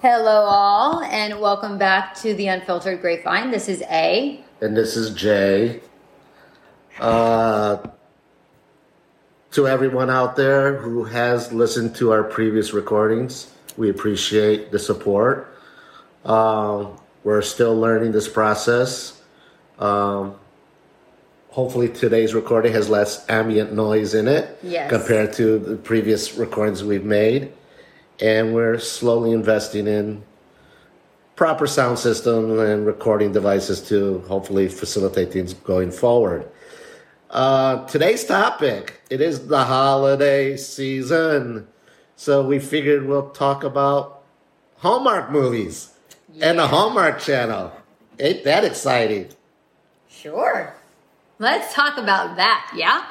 Hello, all, and welcome back to the Unfiltered Grapevine. This is A. And this is Jay. Uh, to everyone out there who has listened to our previous recordings, we appreciate the support. Um, we're still learning this process. Um, hopefully, today's recording has less ambient noise in it Yes. compared to the previous recordings we've made. And we're slowly investing in proper sound system and recording devices to hopefully facilitate things going forward. Uh, today's topic it is the holiday season, so we figured we'll talk about Hallmark movies and the Hallmark Channel. Ain't that exciting? Sure. Let's talk about that, yeah?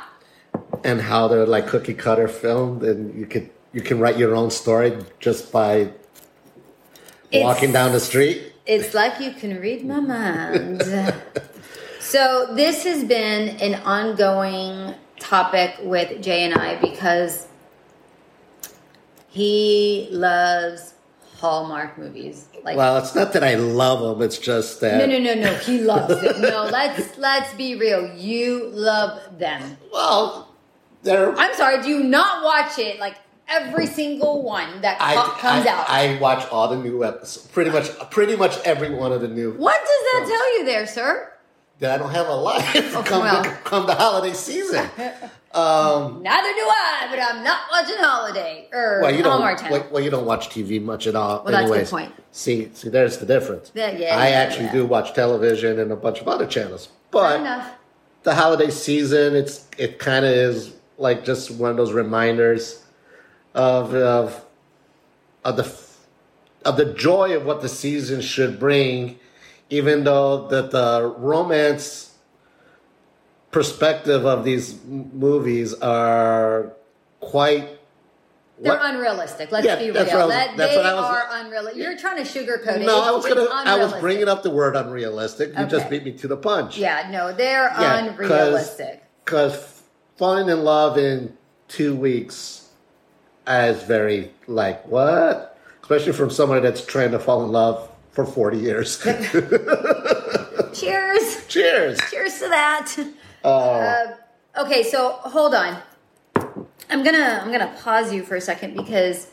And how they're like cookie cutter filmed, and you could you can write your own story just by walking down the street. It's like you can read my mind. so, this has been an ongoing topic with Jay and I because he loves Hallmark movies. Like, Well, it's not that I love them; it's just that no, no, no, no. He loves it. No, let's let's be real. You love them. well, they're I'm sorry. Do you not watch it? Like every single one that I, co- comes I, out. I watch all the new episodes, pretty much, pretty much every one of the new. what does that tell you, there, sir? That I don't have a life Oh, come well. the, come the holiday season. Um, Neither do I, but I'm not watching Holiday or well, you don't. Well, well, you don't watch TV much at all. Well, that's a good point. See, see, there's the difference. Yeah, yeah, I yeah, actually yeah. do watch television and a bunch of other channels, but the holiday season, it's it kind of is like just one of those reminders of of of the of the joy of what the season should bring, even though that the romance perspective of these m- movies are quite They're what- unrealistic. Let's Yeah, be real. that's what I was- that, they was- are unrealistic. You're trying to sugarcoat it. no, I was gonna I was bringing up the word unrealistic. You just beat me to the punch. Yeah, no, they're Yeah, unrealistic. Because falling in love in two weeks is very like what? Especially from somebody that's trying to fall in love for forty years. Cheers. Cheers. Cheers to that. Uh, Uh, okay, so hold on. I'm gonna I'm gonna pause you for a second because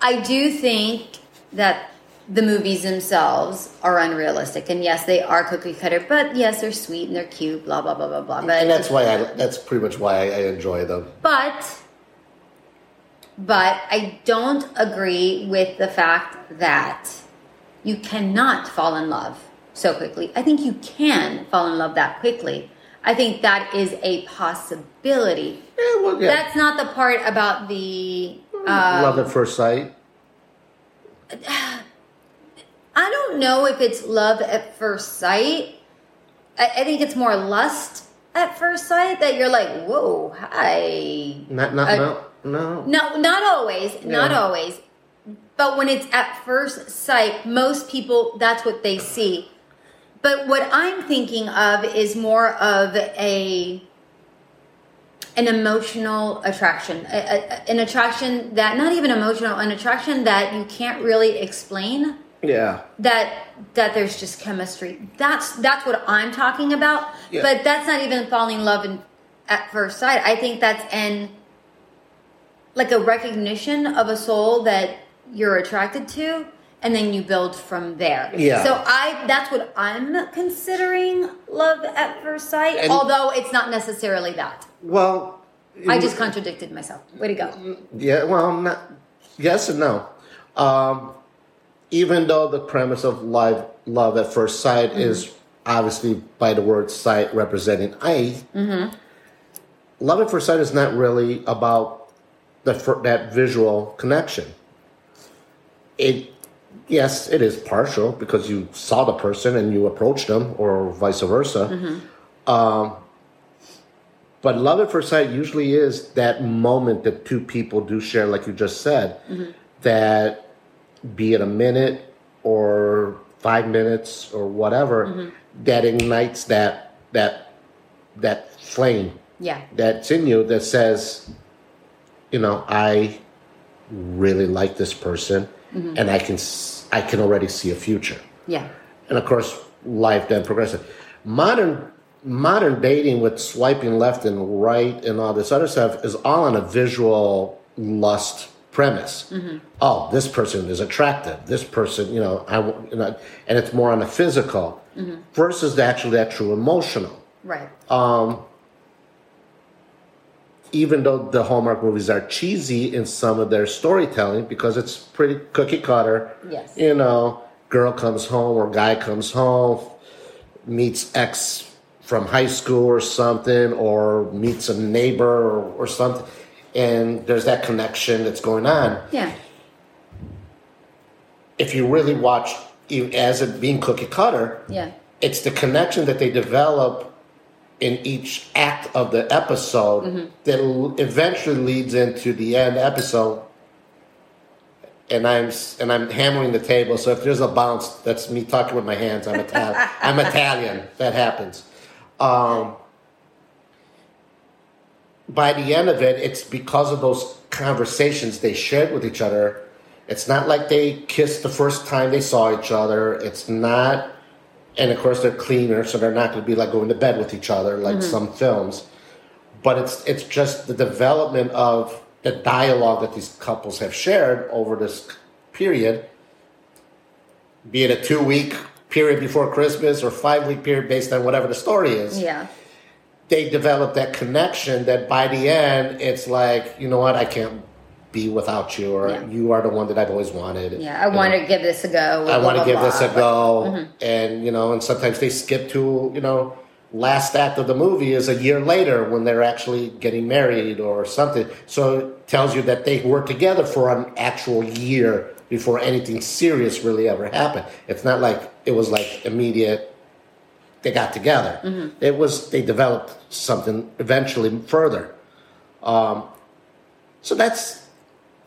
I do think that the movies themselves are unrealistic, and yes, they are cookie cutter. But yes, they're sweet and they're cute. Blah blah blah blah blah. But and that's why I. That's pretty much why I enjoy them. but but I don't agree with the fact that you cannot fall in love so quickly. I think you can fall in love that quickly. I think that is a possibility. Yeah, well, yeah. That's not the part about the. Um, love at first sight. I don't know if it's love at first sight. I, I think it's more lust at first sight that you're like, whoa, hi. Not not I- no no. No, not always. Not always. But when it's at first sight, most people, that's what they see. But what I'm thinking of is more of a an emotional attraction, a, a- an attraction that not even emotional, an attraction that you can't really explain. Yeah. That that there's just chemistry. That's that's what I'm talking about. Yeah. But that's not even falling in love in, at first sight. I think that's an like a recognition of a soul that you're attracted to and then you build from there. Yeah. So I that's what I'm considering love at first sight, And- although it's not necessarily that. Well. I just contradicted myself. Way to go. Yeah, well, not, yes and no. Um, even though the premise of live love at first sight mm-hmm. is obviously by the word sight representing eye, mm-hmm. love at first sight is not really about the that visual connection. It, yes, it is partial because you saw the person and you approached them, or vice versa. Mm-hmm. Um, but love at first sight usually is that moment that two people do share, like you just said, that be it a minute or five minutes or whatever, mm-hmm. that ignites that that that flame Yeah. that's in you that says, you know, I really like this person, mm-hmm. and I can I can already see a future. Yeah. And of course, life then progresses. Modern modern dating with swiping left and right and all this other stuff is all on a visual lust premise. Oh, this person is attractive. This person, you know, I, w- you know, and it's more on the physical versus the actually that true emotional. Right. Um, even though the Hallmark movies are cheesy in some of their storytelling because it's pretty cookie cutter. Yes. You know, girl comes home or guy comes home, meets ex from high school or something, or meets a neighbor or, or something, and there's that connection that's going on. yeah. If you really watch as it being cookie cutter, Yeah. it's the connection that they develop in each act of the episode that eventually leads into the end episode and I'm and I'm hammering the table so if there's a bounce that's me talking with my hands I'm Italian I'm Italian that happens um, by the end of it it's because of those conversations they shared with each other it's not like they kissed the first time they saw each other it's not and of course they're cleaner, so they're not going to be like going to bed with each other like mm-hmm. some films. But it's it's just the development of the dialogue that these couples have shared over this period, be it a two week period before Christmas or five week period based on whatever the story is. Yeah. They develop that connection that by the end it's like you know what I can't be without you or Yeah. you are the one that I've always wanted. Yeah. I want to give this a go. I want to give this a go, Mm-hmm. and you know, and sometimes they skip to you know, last act of the movie is a year later when they're actually getting married or something. So it tells you that they were together for an actual year before anything serious really ever happened. It's not like it was like immediate. They got together. Mm-hmm. It was they developed something eventually further. Um, so that's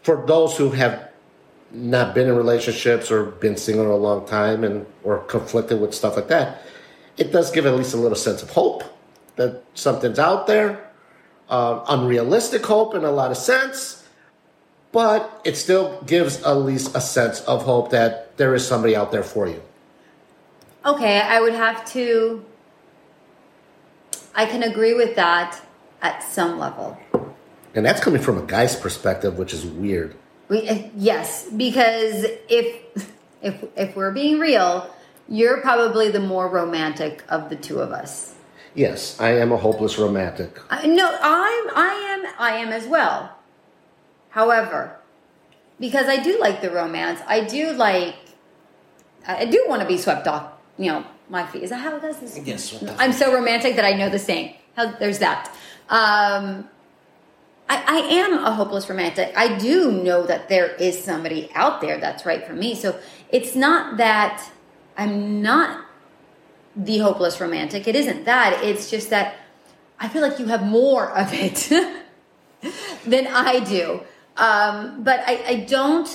for those who have not been in relationships or been single a long time and or conflicted with stuff like that, it does give at least a little sense of hope that something's out there. Uh, unrealistic hope in a lot of sense, but it still gives at least a sense of hope that there is somebody out there for you. Okay, I would have to. I can agree with that at some level. And that's coming from a guy's perspective, which is weird. We, uh, yes, because if if if we're being real, you're probably the more romantic of the two of us. Yes, I am a hopeless romantic. I, no, I'm I am I am as well. However, because I do like the romance, I do like I do want to be swept off. You know, my feet. Is that how it does this? Yes. I'm so romantic that I know the saying. How, there's that. Um, I, I am a hopeless romantic. I do know that there is somebody out there that's right for me. So it's not that I'm not the hopeless romantic. It isn't that. It's just that I feel like you have more of it than I do. Um, but I, I don't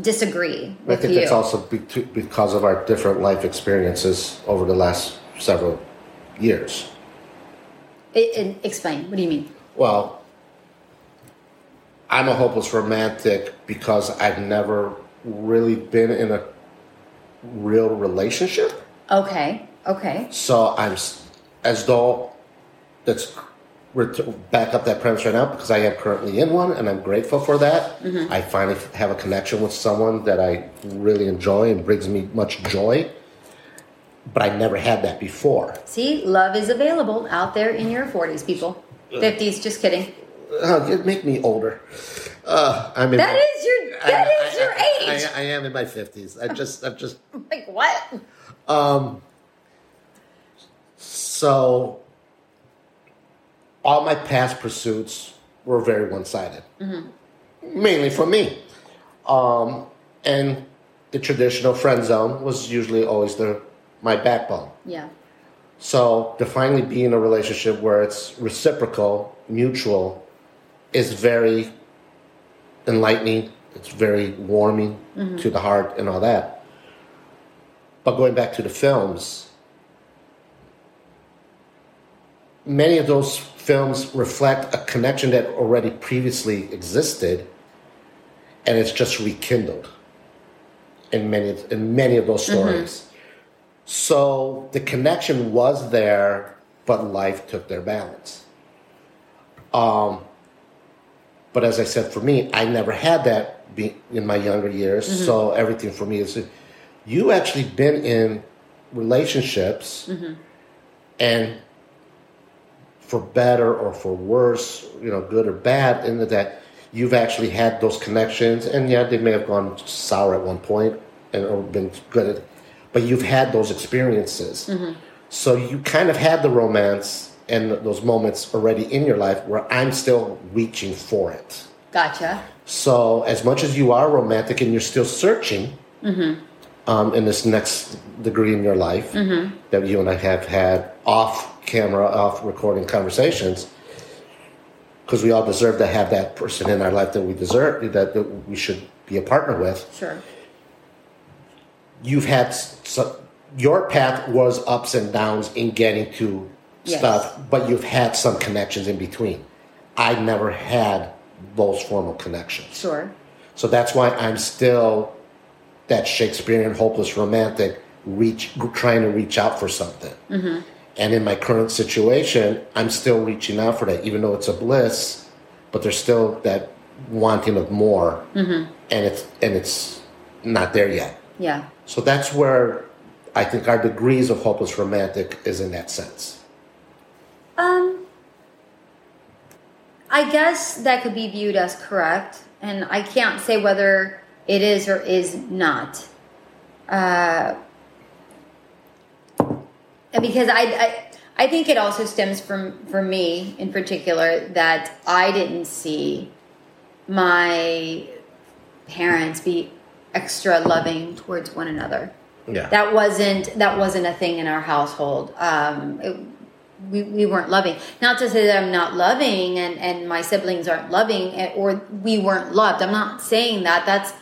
disagree I think you. that's also be- because of our different life experiences over the last several years. It- it- explain. What do you mean? Well, I'm a hopeless romantic because I've never really been in a real relationship. Okay. Okay. So I'm as though that's back up that premise right now because I am currently in one and I'm grateful for that. I finally have a connection with someone that I really enjoy and brings me much joy. But I never had that before. See, love is available out there in your 40s, people. 50s, just kidding. Uh, it make me older. Uh, I'm in That my- is your that I- is your I- age. I, I am in my fifties. I just, I'm just. like what? Um. So, all my past pursuits were very one-sided, mainly for me. Um, and the traditional friend zone was usually always the my backbone. Yeah. So to finally be in a relationship where it's reciprocal, mutual, is very enlightening. It's very warming to the heart and all that. But going back to the films, many of those films reflect a connection that already previously existed and it's just rekindled in many in many of those mm-hmm. stories. So the connection was there, but life took their balance. Um, but as I said, for me, I never had that be, in my younger years. Mm-hmm. So everything for me is you actually been in relationships mm-hmm. and for better or for worse, you know, good or bad, in that you've actually had those connections, and yeah, they may have gone sour at one point and or been good, at, but you've had those experiences. Mm-hmm. So you kind of had the romance and those moments already in your life where I'm still reaching for it. Gotcha. So as much as you are romantic and you're still searching mm-hmm. um, in this next degree in your life mm-hmm. that you and I have had off camera, off recording conversations, because we all deserve to have that person in our life that we deserve, that, that we should be a partner with. Sure. You've had some, your path was ups and downs in getting to Yes. stuff, but you've had some connections in between. I never had those formal connections. Sure. So that's why I'm still that Shakespearean hopeless romantic, reach trying to reach out for something. Mm-hmm. And in my current situation, I'm still reaching out for that, even though it's a bliss, but there's still that wanting of more, and it's and it's not there yet. Yeah. So that's where I think our degrees of hopeless romantic is in that sense. Um, I guess that could be viewed as correct, and I can't say whether it is or is not. Uh, because I, I, I think it also stems from for me in particular that I didn't see my parents be extra loving towards one another. Yeah. that wasn't that wasn't a thing in our household. Um it, we, we weren't loving. Not to say that i'm not loving and and my siblings aren't loving eh, or we weren't loved. I'm not saying that. That's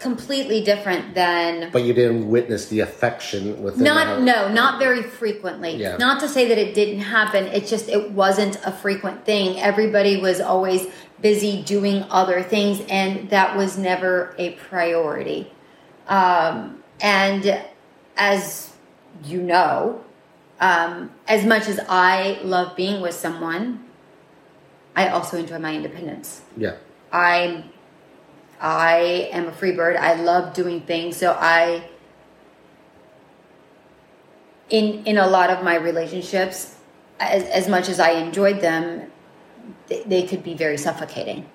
completely different than but you didn't witness the affection within the not no not very frequently. Yeah. not to say that it didn't happen it's just it wasn't a frequent thing. Everybody was always busy doing other things and that was never a priority. Um, and as you know um, as much as i love being with someone i also enjoy my independence. Yeah. I I am a free bird. I love doing things. So I in in a lot of my relationships as as much as I enjoyed them they, they could be very suffocating.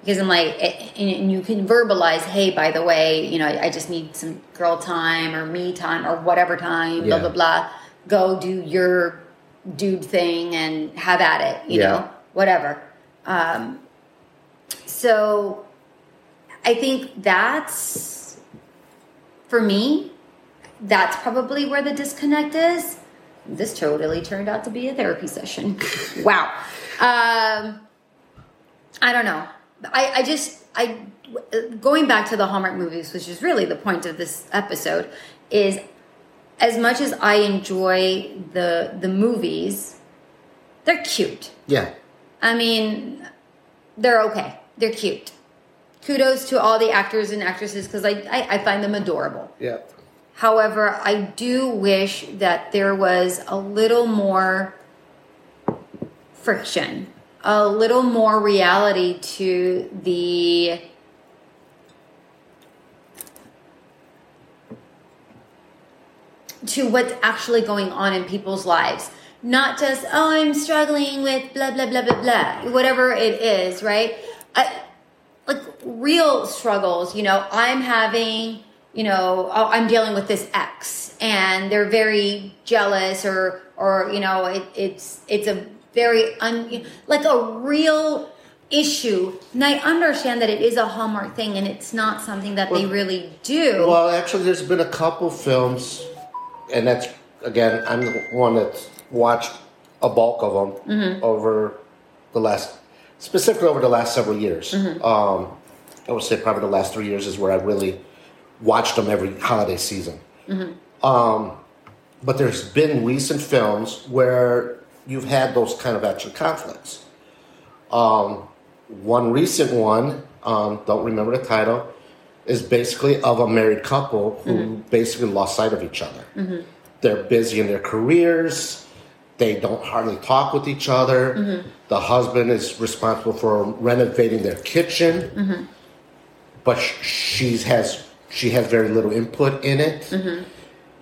Because I'm like and you can verbalize, "Hey, by the way, you know, I just need some girl time or me time or whatever time, blah blah blah. Go do your dude thing and have at it, you Yeah. know, whatever." Um, so I think that's for me, that's probably where the disconnect is. This totally turned out to be a therapy session. wow. Um, I don't know. I, I just, I, going back to the Hallmark movies, which is really the point of this episode, is as much as I enjoy the the movies, they're cute. Yeah. I mean, they're okay. They're cute. Kudos to all the actors and actresses because I, I, I find them adorable. Yeah. However, I do wish that there was a little more friction, a little more reality to the to what's actually going on in people's lives. Not just, oh, I'm struggling with blah, blah, blah, blah, blah, whatever it is, right? I, like real struggles, you know, I'm having, you know, oh, I'm dealing with this ex and they're very jealous or, or, you know, it, it's, it's a very, un, like a real issue. And I understand that it is a Hallmark thing and it's not something that they really do. Well, actually, there's been a couple films, and that's again, I'm the one that's watched a bulk of them Mm-hmm. over the last, specifically over the last several years. Mm-hmm. Um, I would say probably the last three years is where I really watched them every holiday season. Mm-hmm. Um, but there's been recent films where you've had those kind of action conflicts. Um, one recent one um, don't remember the title, is basically of a married couple who basically lost sight of each other. They're busy in their careers. They don't hardly talk with each other. Mm-hmm. The husband is responsible for renovating their kitchen, mm-hmm. but she has she has very little input in it. Mm-hmm.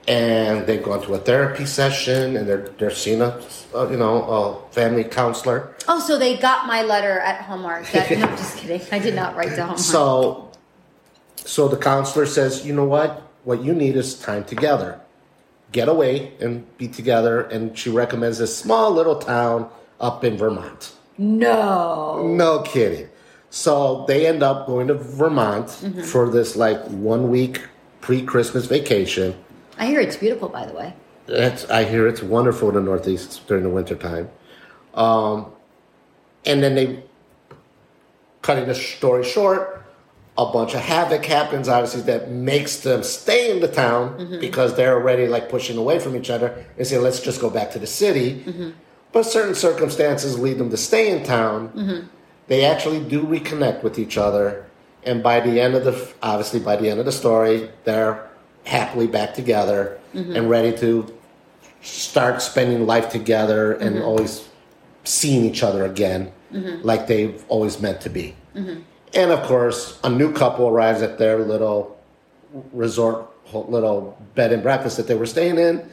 And they've gone to a therapy session, and they're they're seeing a, a you know a family counselor. Oh, so they got my letter at Hallmark. That, no, I'm just kidding. I did not write to Hallmark. So, so the counselor says, you know what? What you need is time together. Get away and be together. And she recommends this small little town up in Vermont. no. No kidding. So they end up going to Vermont for this like one week pre Christmas vacation. I hear it's beautiful, by the way. It's, I hear it's wonderful in the Northeast during the wintertime. Um, and then they, cutting the story short, a bunch of havoc happens, obviously, that makes them stay in the town mm-hmm. because they're already like pushing away from each other and say, let's just go back to the city. Mm-hmm. But certain circumstances lead them to stay in town. Mm-hmm. They actually do reconnect with each other. And by the end of the, obviously, by the end of the story, they're happily back together and ready to start spending life together and always seeing each other again like they've always meant to be. And of course, a new couple arrives at their little resort, little bed and breakfast that they were staying in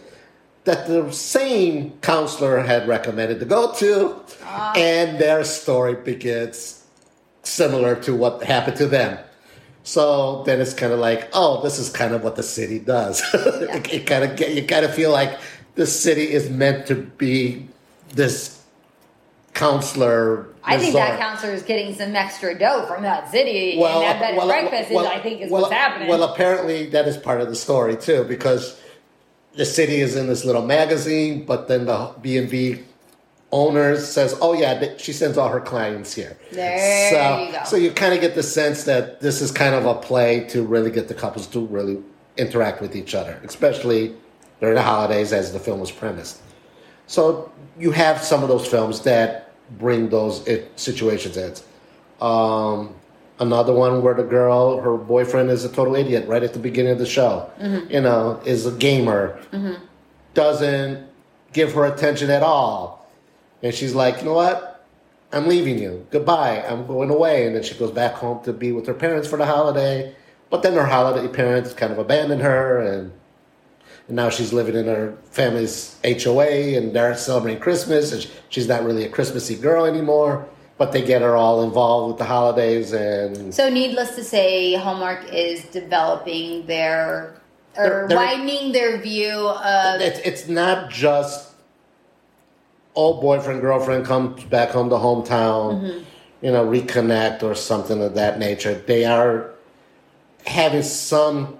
that the same counselor had recommended to go to. Ah. And their story begins similar to what happened to them. So then it's kind of like, oh, this is kind of what the city does. it kind of you kind of feel like the city is meant to be this counselor. I think that counselor is getting some extra dough from that city, and that bed and breakfast well, is, I think, is well, what's happening. Well, apparently that is part of the story too, because the city is in this little magazine, but then the B and B owner says, "Oh yeah, she sends all her clients here." There so, you go. So you kind of get the sense that this is kind of a play to really get the couples to really interact with each other, especially during the holidays, as the film was premised. So you have some of those films that bring those i- situations in. Um, another one where the girl, her boyfriend is a total idiot right at the beginning of the show. Mm-hmm. You know, is a gamer, doesn't give her attention at all, and she's like, you know what? I'm leaving you. Goodbye. I'm going away. And then she goes back home to be with her parents for the holiday. But then her holiday parents kind of abandon her, and, and now she's living in her family's HOA, and they're celebrating Christmas, and she's not really a Christmassy girl anymore. But they get her all involved with the holidays, and so, needless to say, Hallmark is developing their or They're- they're- widening their view of it's it's not just old boyfriend girlfriend comes back home to hometown, mm-hmm. you know, reconnect or something of that nature. They are having some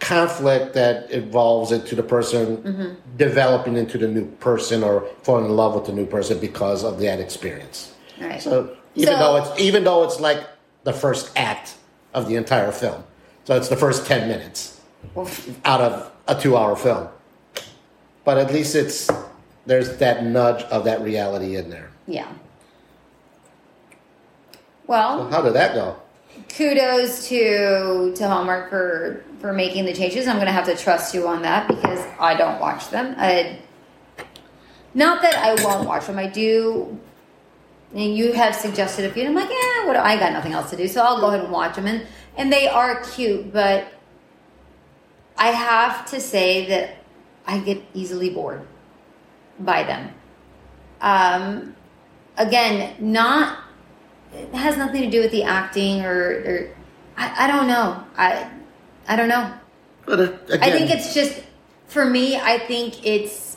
conflict that evolves into the person mm-hmm. developing into the new person or falling in love with the new person because of that experience. Right. So even So- though it's even though it's like the first act of the entire film, so it's the first ten minutes out of a two-hour film. But at least it's there's that nudge of that reality in there. yeah. Well, How did that go? Kudos to to Hallmark for for making the changes. I'm going to have to trust you on that because I don't watch them. I, not that I won't watch them. I do. And you have suggested a few. I'm like, yeah, what? I got nothing else to do, so I'll go ahead and watch them. And and they are cute, but I have to say that I get easily bored by them. Um, again, not it has nothing to do with the acting or, or I, I don't know. I I don't know. But uh, again, I think it's just for me. I think it's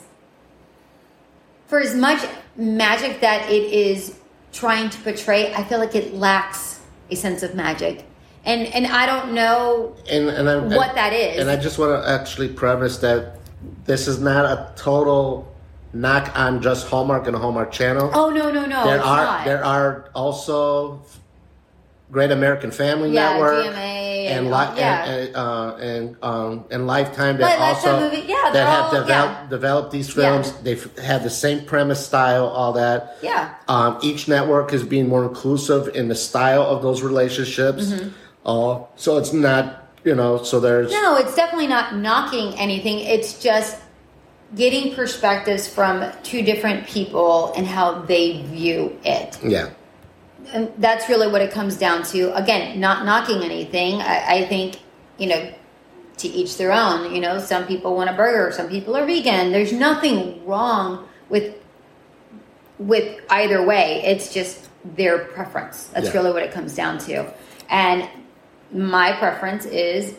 for as much magic that it is trying to portray. I feel like it lacks a sense of magic, and and I don't know. and, and I, what and- that is. And I just want to actually premise that this is not a total knock on just Hallmark and Hallmark Channel. Oh no no no! there are not. there are also Great American Family Yeah, Network. GMA And, and li- yeah. and, and, uh, and, um, and Lifetime that also yeah, that have all- developed, yeah. developed these films. They've had the same premise, style, all that. Yeah. Um, each network is being more inclusive in the style of those relationships. Mm-hmm. Uh, so it's not, you know, so there's No, it's definitely not knocking anything. It's just getting perspectives from two different people and how they view it. yeah, And that's really what it comes down to. Again, not knocking anything. I, I think, you know, to each their own. You know, some people want a burger, some people are vegan. There's nothing wrong with with either way. It's just their preference. That's Yeah. really what it comes down to. And my preference is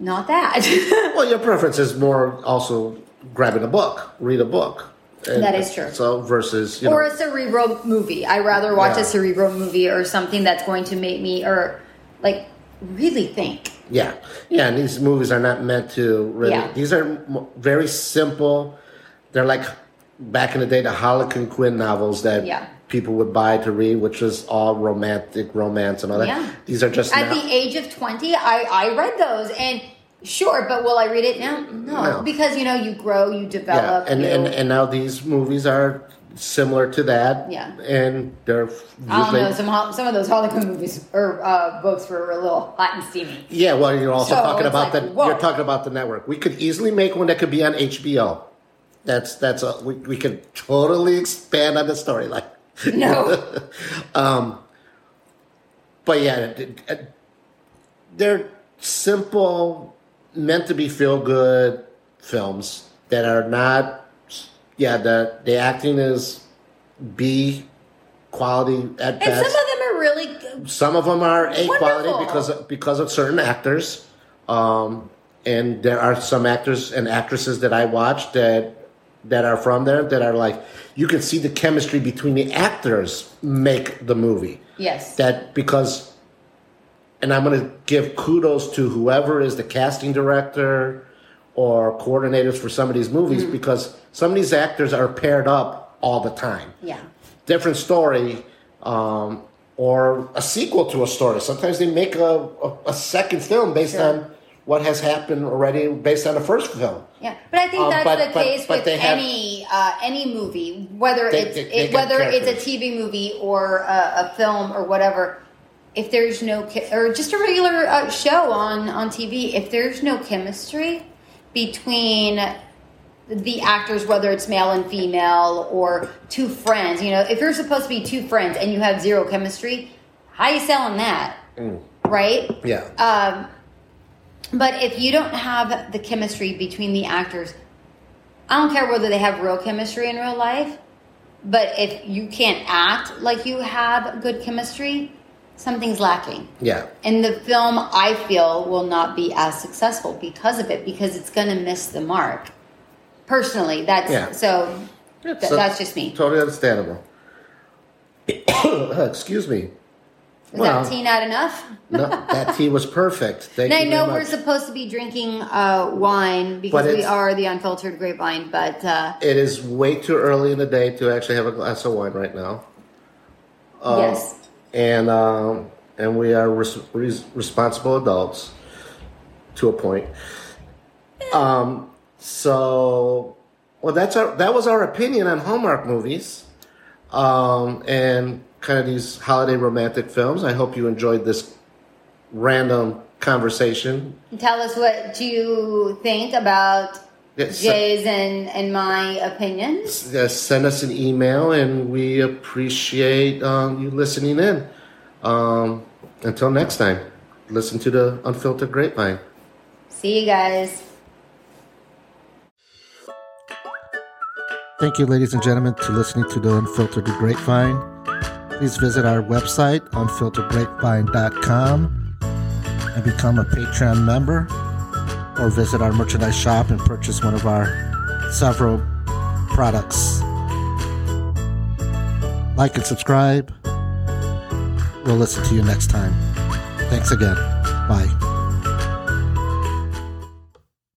not that. Well, your preference is more also grabbing a book, read a book. And That is true. So versus you or know, a cerebral movie. I rather watch Yeah. a cerebral movie or something that's going to make me or like really think. yeah, yeah. And these movies are not meant to really. Yeah. These are very simple. They're like back in the day the Harlequin Quinn novels that Yeah. People would buy to read, which was all romantic romance and all that. Yeah. These are just At now- the age of 20, I, I read those and sure, but will I read it now? No. No. Because, you know, you grow, you yeah, develop. and, you, and and now these movies are similar to that. Yeah. and they're I don't know, some, some of those Hollywood movies or uh, books were a little hot and steamy. Yeah, well, you're also So talking about like, the whoa. you're talking about the network. We could easily make one that could be on HBO. That's that's a we, we could totally expand on the storyline. No. But yeah, it- they're simple, meant to be feel good films that are not. Yeah, the the acting is B quality at And best. some of them are really good. Some of them are A quality because of, because of certain actors, um, and there are some actors and actresses that I watch that that are from there that are like you can see the chemistry between the actors make the movie. Yes. That because, and I'm going to give kudos to whoever is the casting director or coordinators for some of these movies Mm-hmm. because some of these actors are paired up all the time yeah. different story um, or a sequel to a story. Sometimes they make a, a, a second film based Sure. on what has happened already based on the first film. Yeah, but I think Um, that's but- the but- case but with have- any uh, any movie, whether They- it's they- they it, whether it's a. TV movie or a, a film or whatever. If there's no or just a regular uh, show on on TV, if there's no chemistry between the actors, whether it's male and female or two friends, you know, if you're supposed to be two friends and you have zero chemistry, how you selling that, right? Yeah. Um, but if you don't have the chemistry between the actors, I don't care whether they have real chemistry in real life, but if you can't act like you have good chemistry, something's lacking. yeah. And the film, I feel, will not be as successful because of it, because it's going to miss the mark. Personally, that's Yeah. so. th- So- that's just me. Totally understandable. Excuse me. Is well- that tea not enough? No, that tea was perfect. Thank And I know we're supposed to be drinking uh, wine because we are the unfiltered grapevine, but uh, it is way too early in the day to actually have a glass of wine right now. Um, yes. and um, and we are res- res- responsible adults to a point. Um, so, well, that's our that was our opinion on Hallmark movies, um, and kind of these holiday romantic films. I hope you enjoyed this random conversation. Tell us what you think about Yes, Jay's and, and my opinions. send us an email, and we appreciate um, you listening in. Um, until next time, listen to the Unfiltered Grapevine. See you guys. Thank you, ladies and gentlemen, to listening to the Unfiltered Grapevine. Please visit our website, unfilteredgrapevine.com, and become a Patreon member, or visit our merchandise shop and purchase one of our several products. Like and subscribe. We'll listen to you next time. Thanks again. Bye.